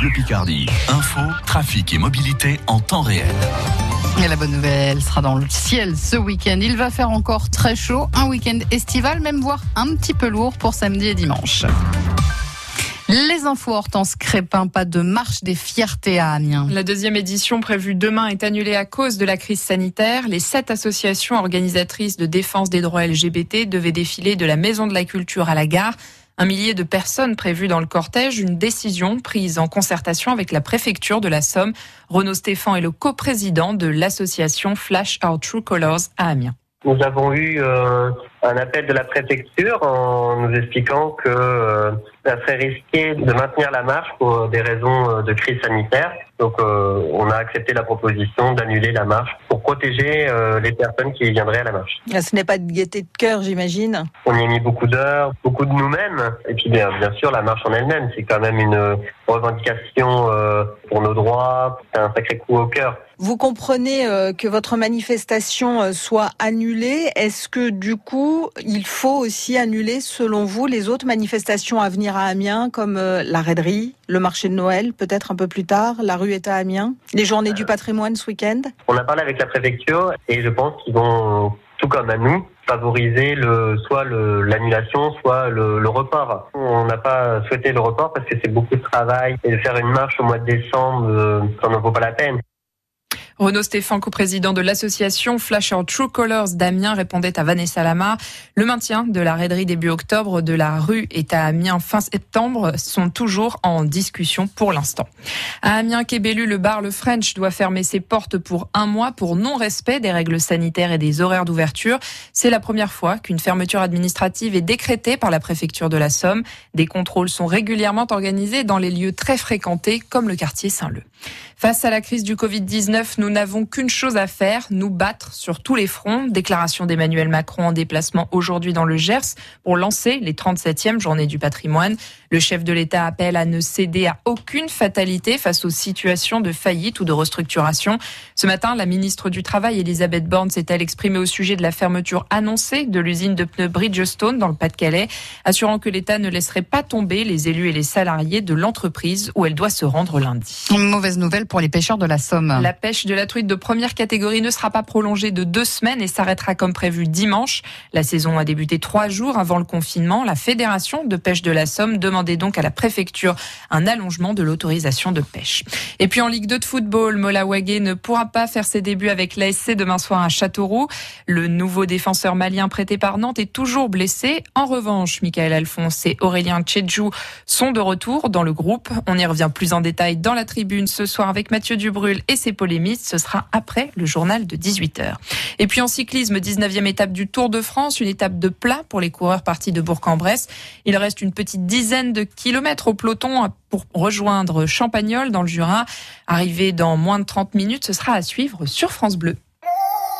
Bleu Picardie. Info, trafic et mobilité en temps réel. Et la bonne nouvelle sera dans le ciel ce week-end. Il va faire encore très chaud, un week-end estival, même voire un petit peu lourd pour samedi et dimanche. Les infos Hortense Crépin, pas de marche des fiertés à Amiens. La deuxième édition prévue demain est annulée à cause de la crise sanitaire. Les sept associations organisatrices de défense des droits LGBT devaient défiler de la Maison de la Culture à la gare. Un millier de personnes prévues dans le cortège, une décision prise en concertation avec la préfecture de la Somme. Renaud Stéphan est le coprésident de l'association Flash Our True Colors à Amiens. Nous avons eu euh, un appel de la préfecture en nous expliquant que euh, ça serait risqué de maintenir la marche pour des raisons euh, de crise sanitaire. Donc on a accepté la proposition d'annuler la marche pour protéger les personnes qui viendraient à la marche. Ah, ce n'est pas de gaieté de cœur, j'imagine. On y a mis beaucoup d'heures, beaucoup de nous-mêmes. Et puis bien, bien sûr, la marche en elle-même, c'est quand même une revendication pour nos droits. C'est un sacré coup au cœur. Vous comprenez que votre manifestation soit annulée. Est-ce que du coup, il faut aussi annuler, selon vous, les autres manifestations à venir? À Amiens, comme la raiderie, le marché de Noël, peut-être un peu plus tard, la rue est à Amiens, les journées du patrimoine ce week-end? On a parlé avec la préfecture et je pense qu'ils vont, tout comme à nous, favoriser le, soit l'annulation, soit le, report. On n'a pas souhaité le report parce que c'est beaucoup de travail et de faire une marche au mois de décembre, ça n'en vaut pas la peine. Renaud Stéphane, co-président de l'association Flash Our True Colors d'Amiens, répondait à Vanessa Lamar. Le maintien de la raiderie début octobre de la rue est à Amiens fin septembre sont toujours en discussion pour l'instant. À Amiens, Québélu, le bar Le French doit fermer ses portes pour un mois pour non-respect des règles sanitaires et des horaires d'ouverture. C'est la première fois qu'une fermeture administrative est décrétée par la préfecture de la Somme. Des contrôles sont régulièrement organisés dans les lieux très fréquentés comme le quartier Saint-Leu. Face à la crise du Covid-19, nous n'avons qu'une chose à faire, nous battre sur tous les fronts. Déclaration d'Emmanuel Macron en déplacement aujourd'hui dans le Gers pour lancer les 37e journées du patrimoine. Le chef de l'État appelle à ne céder à aucune fatalité face aux situations de faillite ou de restructuration. Ce matin, la ministre du Travail, Elisabeth Borne, s'est-elle exprimée au sujet de la fermeture annoncée de l'usine de pneus Bridgestone dans le Pas-de-Calais, assurant que l'État ne laisserait pas tomber les élus et les salariés de l'entreprise où elle doit se rendre lundi. Mauvaise nouvelle pour les pêcheurs de la Somme. La pêche de la truite de première catégorie ne sera pas prolongée de deux semaines et s'arrêtera comme prévu dimanche. La saison a débuté trois jours avant le confinement. La Fédération de pêche de la Somme demandait donc à la préfecture un allongement de l'autorisation de pêche. Et puis en Ligue 2 de football, Mola ne pourra pas faire ses débuts avec l'ASC demain soir à Châteauroux. Le nouveau défenseur malien prêté par Nantes est toujours blessé. En revanche, Michael Alphonse et Aurélien Tchédjou sont de retour dans le groupe. On y revient plus en détail dans la tribune ce soir avec Mathieu Dubrul et ses polémistes. Ce sera après le journal de 18h. Et puis en cyclisme, 19e étape du Tour de France, une étape de plat pour les coureurs partis de Bourg-en-Bresse. Il reste une petite dizaine de kilomètres au peloton pour rejoindre Champagnol dans le Jura. Arrivé dans moins de 30 minutes, ce sera à suivre sur France Bleu.